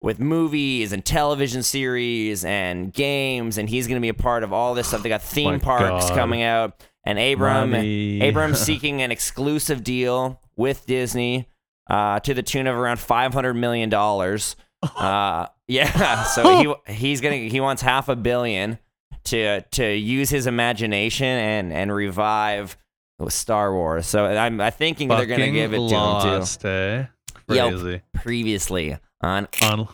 with movies and television series and games, and he's to be a part of all this stuff. They got theme My parks God. coming out, and Abram. Abrams seeking an exclusive deal with Disney uh, to the tune of around five hundred million dollars. Uh, yeah, so he he's gonna he wants half a billion to to use his imagination and and revive Star Wars. So I'm I thinking they're gonna give it to him too. lost, eh? Yo. Previously on On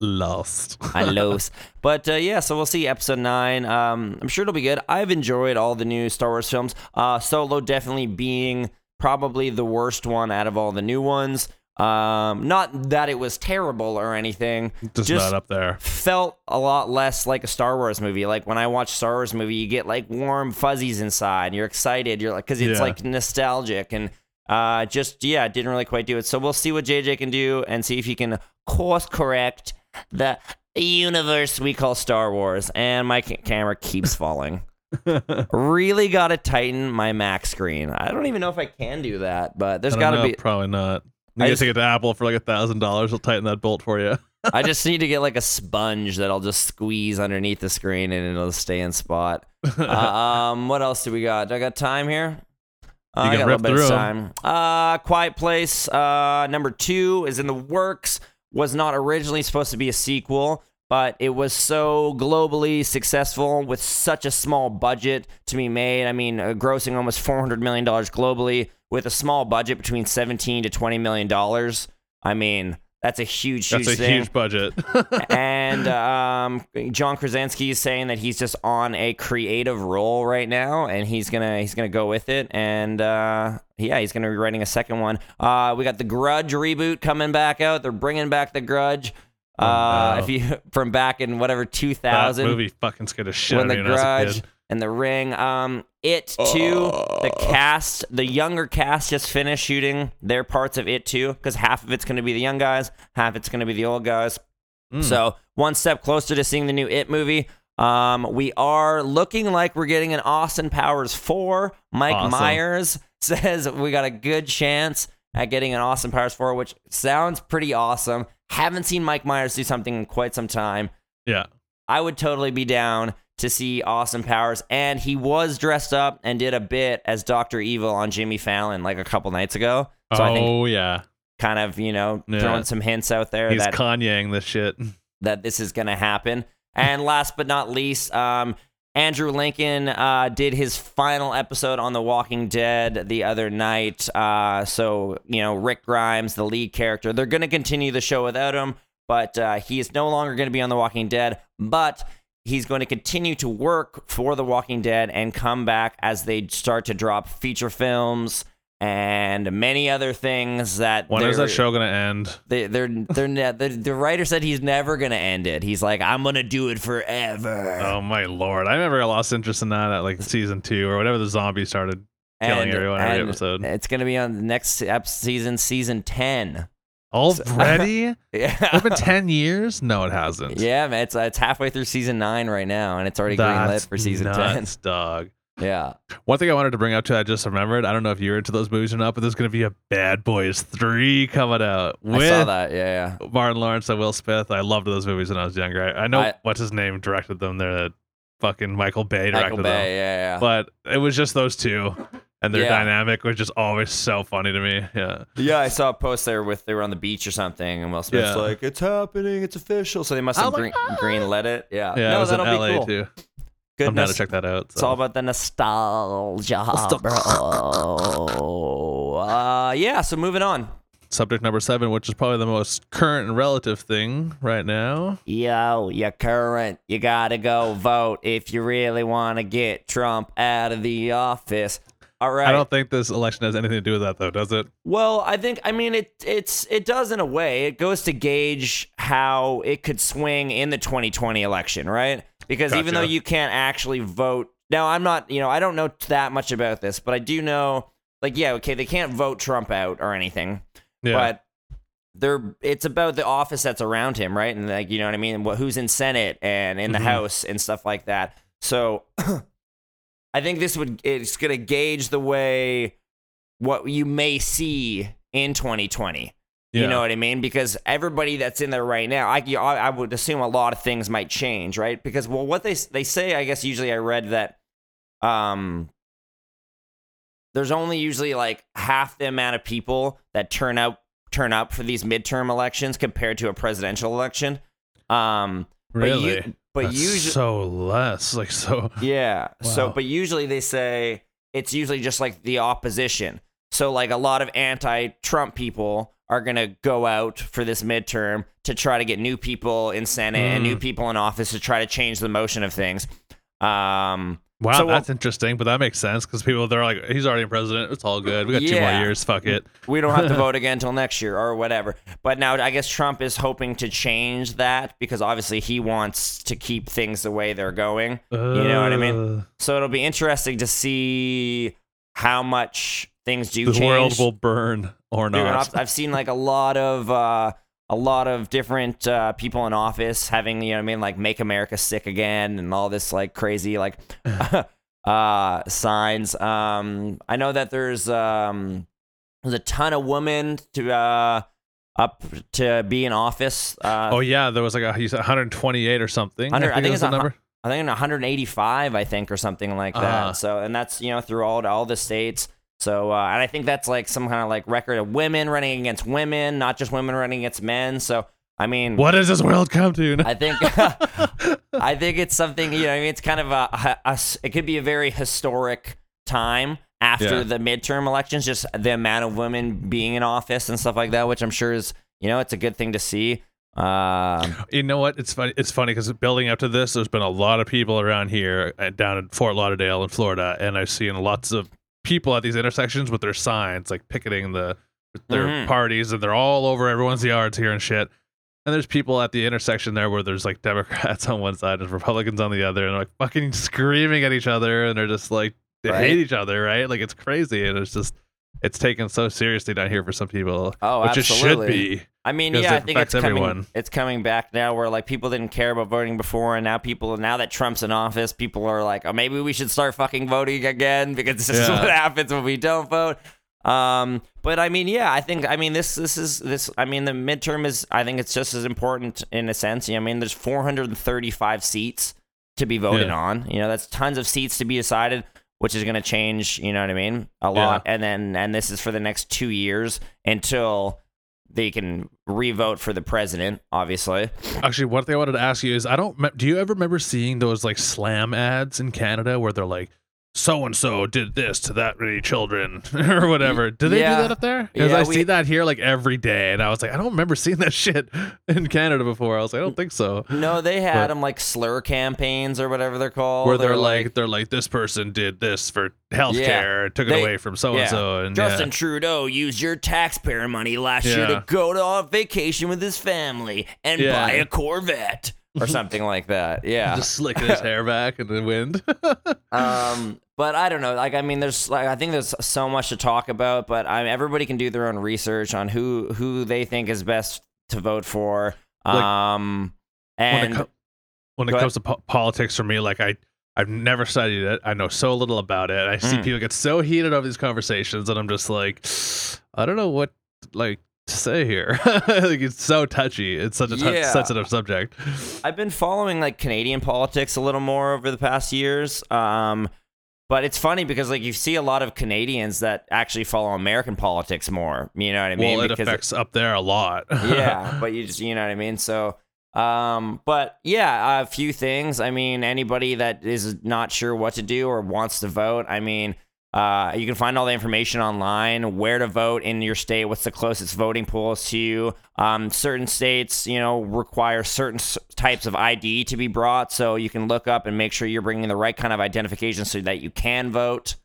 lost. I Los, but uh, yeah, so we'll see episode nine. Um, I'm sure it'll be good. I've enjoyed all the new Star Wars films. Uh, Solo definitely being probably the worst one out of all the new ones. Um, not that it was terrible or anything. Just, just not up there. felt a lot less like a Star Wars movie. Like when I watch Star Wars movie, you get like warm fuzzies inside. You're excited. You're like because it's Yeah. like nostalgic and uh, just yeah, didn't really quite do it. So we'll see what JJ can do and see if he can course correct the universe we call Star Wars. And my ca- camera keeps falling. really got to tighten my Mac screen. I don't even know if I can do that, but there's got to be. probably not. You gotta just- take it to Apple for like a thousand dollars. They'll tighten that bolt for you. I just need to get like a sponge that I'll just squeeze underneath the screen and it'll stay in spot. Uh, um, what else do we got? Do I got time here? Uh, You I got a little bit of time. Uh, Quiet Place uh, number two is in the works. Was not originally supposed to be a sequel, but it was so globally successful with such a small budget to be made. I mean, uh, grossing almost four hundred million dollars globally with a small budget between seventeen to twenty million dollars. I mean, that's a huge, huge That's a thing huge budget. and um, John Krasinski is saying that he's just on a creative roll right now, and he's gonna he's gonna go with it, and uh, yeah, he's gonna be writing a second one. Uh, we got the Grudge reboot coming back out. They're bringing back the Grudge. Uh, wow. if you from back in whatever 2000 that movie fucking scared the shit when the of me when I was a Grudge and the Ring. Um, it too. The cast, the younger cast, just finished shooting their parts of it too, because half of it's going to be the young guys, half it's going to be the old guys. Mm. So one step closer to seeing the new It movie. Um, we are looking like we're getting an Austin Powers four. Mike Awesome. Myers says we got a good chance. at getting an Austin Powers 4, which sounds pretty awesome. Haven't seen Mike Myers do something in quite some time. Yeah. I would totally be down to see Austin Powers. And he was dressed up and did a bit as Dr. Evil on Jimmy Fallon like a couple nights ago. So I think oh yeah. kind of, you know, Yeah. throwing some hints out there He's that Kanyeing this shit. that this is going to happen. And last but not least, um, Andrew Lincoln uh, did his final episode on The Walking Dead the other night. Uh, so, you know, Rick Grimes, the lead character, they're going to continue the show without him, but uh, he is no longer going to be on The Walking Dead. But he's going to continue to work for The Walking Dead and come back as they start to drop feature films and many other things that When is that show gonna end? they, they're they're ne- the, the writer said he's never gonna end it. He's like, I'm gonna do it forever. Oh my lord! I remember I lost interest in that at like season two or whatever. The zombies started killing everyone every episode. It's gonna be on the next season, season ten. Already? Yeah, it's been ten years? No, it hasn't. yeah, man. It's uh, it's halfway through season nine right now, and it's already greenlit That's for season nuts, dog. Yeah. One thing I wanted to bring up too, I just remembered. I don't know if you're into those movies or not, but there's gonna be a Bad Boys three coming out with I saw that. Yeah, yeah. Martin Lawrence and Will Smith. I loved those movies when I was younger. I, I know I- what's his name directed them. They're fucking Michael Bay directed them. Michael them. Bay. Yeah, yeah. But it was just those two, and their Yeah. dynamic was just always so funny to me. Yeah. yeah, I saw a post there with they were on the beach or something, and Will Smith's Yeah. like, "It's happening, it's official." So they must have was green, like, green let it. Yeah, Yeah, no, it was in that'll LA be cool. too. Good I'm down to check that out. It's all about the nostalgia, bro. Uh, yeah. So moving on. Subject number seven, which is probably the most current and relative thing right now. Yo, you current. You gotta go vote if you really want to get Trump out of the office. All right. I don't think this election has anything to do with that, though, does it? Well, I think I mean it. It's it does in a way. It goes to gauge how it could swing in the 2020 election, right? Because even though you can't actually vote now, I'm not. You know, I don't know that much about this, but I do know. Like, yeah, okay, they can't vote Trump out or anything, Yeah. but they're. It's about the office that's around him, right? And like, you know what I mean? What who's in Senate and in the Mhm. House and stuff like that. So, I think this would. It's gonna gauge the way what you may see in 2020. yeah. You know what I mean? Because everybody that's in there right now, I, I I would assume a lot of things might change, right? Because well, what they they say, I guess usually I read that, um, there's only usually like half the amount of people that turn out turn up for these midterm elections compared to a presidential election. Um, really? But, you, but usually, so less. Like, so. yeah. So, but usually they say it's usually just like the opposition. So, like a lot of anti-Trump people are gonna go out for this midterm to try to get new people in Senate and new Mm. people in office to try to change the motion of things. Um, Wow, So, well- that's interesting, but that makes sense because people, they're like, he's already president. It's all good. We got two more years. Fuck it. we don't have to vote again until next year or whatever. But now I guess Trump is hoping to change that because obviously he wants to keep things the way they're going. You know what I mean? Uh, So it'll be interesting to see how much things do The change. world will burn or Dude, not. I've, I've seen like a lot of uh, a lot of different uh, people in office having you know what I mean like "Make America Sick Again" and all this like crazy like uh, signs. Um, I know that there's um, there's a ton of women to uh, up to be in office. Uh, oh, yeah. There was like a, he's 128 or something. 100 I think was it's the a number. I think in 185, I think, or something like that. Uh-huh. So, and that's you know through all all the states. So, uh, and I think that's like some kind of like record of women running against women, not just women running against men. So, I mean, What does this world come to? I think I think it's something you know. I mean, it's kind of a, a- it could be a very historic time after Yeah. the midterm elections. Just the amount of women being in office and stuff like that, which I'm sure is you know it's a good thing to see. Um, You know what? It's funny. It's funny because building up to this, there's been a lot of people around here uh, down in Fort Lauderdale in Florida, and I've seen lots of people at these intersections with their signs, like picketing the their Mhm. parties, and they're all over everyone's yards here and shit. And there's people at the intersection there where there's like Democrats on one side and Republicans on the other, and they're like fucking screaming at each other, and they're just like they Right. hate each other, right? Like it's crazy, and it's just it's taken so seriously down here for some people, Oh, which absolutely. it should be. I mean, yeah, I think it's coming. everyone. It's coming back now, where like people didn't care about voting before, and now people, now that Trump's in office, people are like, oh, maybe we should start fucking voting again because this is what happens when we don't vote. Um, but I mean, yeah, I think I mean this this is this I mean the midterm is I think it's just as important in a sense. I mean, there's 435 seats to be voted Yeah. on. You know, that's tons of seats to be decided, which is going to change. You know what I mean? A lot. And then and this is for the next two years until they can re-vote for the president. Obviously, Actually, thing I wanted to ask you is, I don't. Do you ever remember seeing those like slam ads in Canada where they're like, "So and so did this to that many children" or whatever? Do they Yeah. do that up there? Because Yeah, I we- see that here like every day, and I was like, I don't remember seeing that shit in Canada before. I was like, I don't think so. no, they had But- them like slur campaigns or whatever they're called. Where they're like, they're like, this person did this for healthcare, took it away from so and so, and Justin yeah. Trudeau used your taxpayer money last year to go to on vacation with his family and Yeah. buy a Corvette or something like that. Yeah. just slicking his hair back in the wind. Um, but I don't know. Like, I mean, there's like I think there's so much to talk about. But I mean, everybody can do their own research on who who they think is best to vote for. Like, um, when it, co- when it comes to po- politics for me, like I, I've never studied it. I know so little about it. I see Mm. people get so heated over these conversations, and I'm just like, I don't know what like to say here. like it's so touchy. It's such a Yeah. sensitive subject. I've been following like Canadian politics a little more over the past years. Um, but it's funny because like you see a lot of Canadians that actually follow American politics more. You know what I mean? well, it because affects up there a lot. yeah, but you just you know what I mean. So, um, but yeah, a few things. I mean, anybody that is not sure what to do or wants to vote, I mean, uh, you can find all the information online, where to vote in your state, what's the closest voting polls to you. Um, certain states, you know, require certain s- types of ID to be brought, so you can look up and make sure you're bringing the right kind of identification so that you can vote.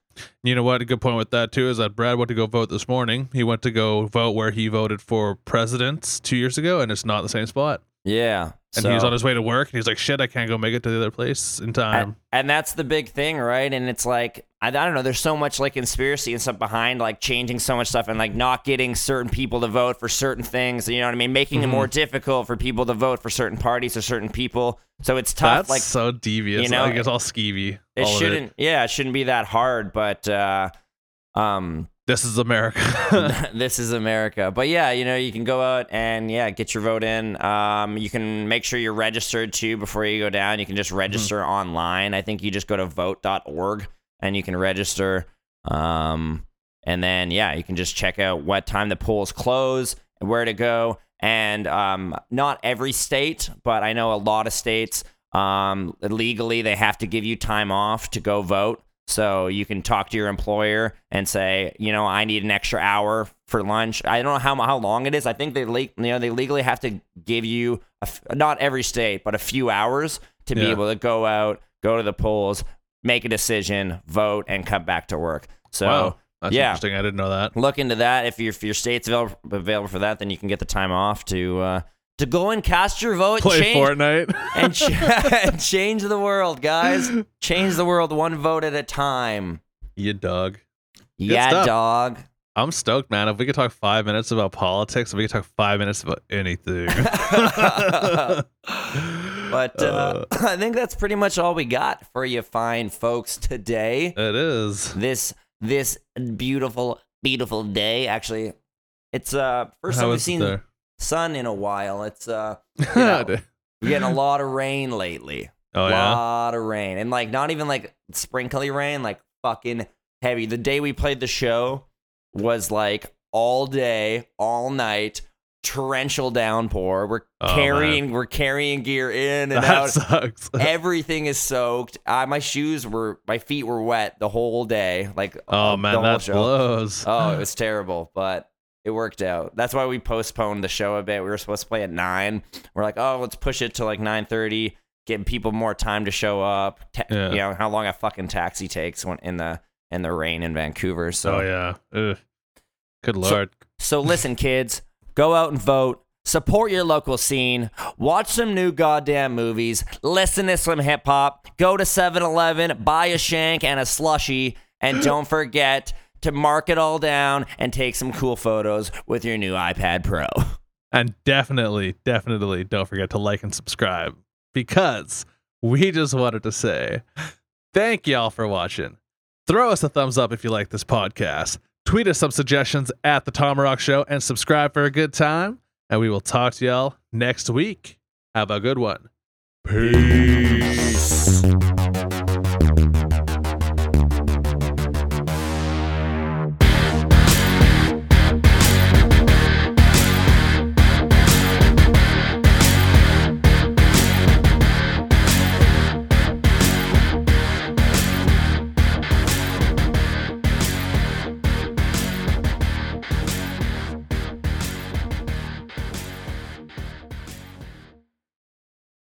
You know what? A good point with that too is that Brad went to go vote this morning. He went to go vote where he voted for presidents two years ago, and it's not the same spot. Yeah, And so- he was on his way to work, and he's like, "Shit, I can't go make it to the other place in time." and that's the big thing, right? And it's like I, I don't know. There's so much like conspiracy and stuff behind like changing so much stuff and like not getting certain people to vote for certain things. You know what I mean? Making it Mm-hmm. more difficult for people to vote for certain parties or certain people. So it's tough. That's like so devious. you know, like it's all skeevy. it all shouldn't. Yeah, it shouldn't be that hard. But uh, um, This is America. this is America. But yeah, you know, you can go out and yeah, get your vote in. Um, you can make sure you're registered too before you go down. You can just register online. I think you just go to vote.org and you can register. Um, and then yeah, you can just check out what time the polls close and where to go. And um, not every state, but I know a lot of states um, legally they have to give you time off to go vote. So you can talk to your employer and say, you know, I need an extra hour for lunch. I don't know how how long it is. I think they le- you know they legally have to give you a f- not every state, but a few hours to be able to go out, go to the polls, make a decision, vote, and come back to work. So wow, that's yeah. interesting. I didn't know that. look into that. If your if your state's available, available for that, then you can get the time off to uh, to go and cast your vote. Play change, Fortnite. and ch- and change the world, guys. Change the world one vote at a time. you dog. yeah, stuff. dog. I'm stoked, man. If we could talk five minutes about politics, if we could talk five minutes about anything. But uh, I think that's pretty much all we got for you, fine folks, today. it is. This this beautiful beautiful day. Actually, it's uh first How time we've seen there? Sun in a while. It's uh know, we're getting a lot of rain lately. oh yeah. lot of rain and like not even like sprinkly rain like fucking heavy the day we played the show was like all day all night torrential downpour we're Oh, carrying we're carrying gear in and That out sucks. everything is soaked uh, my shoes were my feet were wet the whole day like oh the man, that show. blows. Oh, it was terrible, but it worked out. That's why we postponed the show a bit. We were supposed to play at nine. We're like, oh, let's push it to like nine thirty, give people more time to show up. Ta- Yeah. You know how long a fucking taxi takes when in the in the rain in Vancouver. So oh yeah. Ugh. Good lord. so listen, kids, go out and vote. Support your local scene. Watch some new goddamn movies. Listen to some hip hop. Go to 7 Eleven, buy a shank and a slushy. And don't forget to mark it all down and take some cool photos with your new iPad Pro. And definitely, definitely don't forget to like and subscribe because we just wanted to say thank y'all for watching. Throw us a thumbs up if you like this podcast. Tweet us some suggestions at the Tomarock Show and subscribe for a good time. And we will talk to y'all next week. Have a good one. Peace.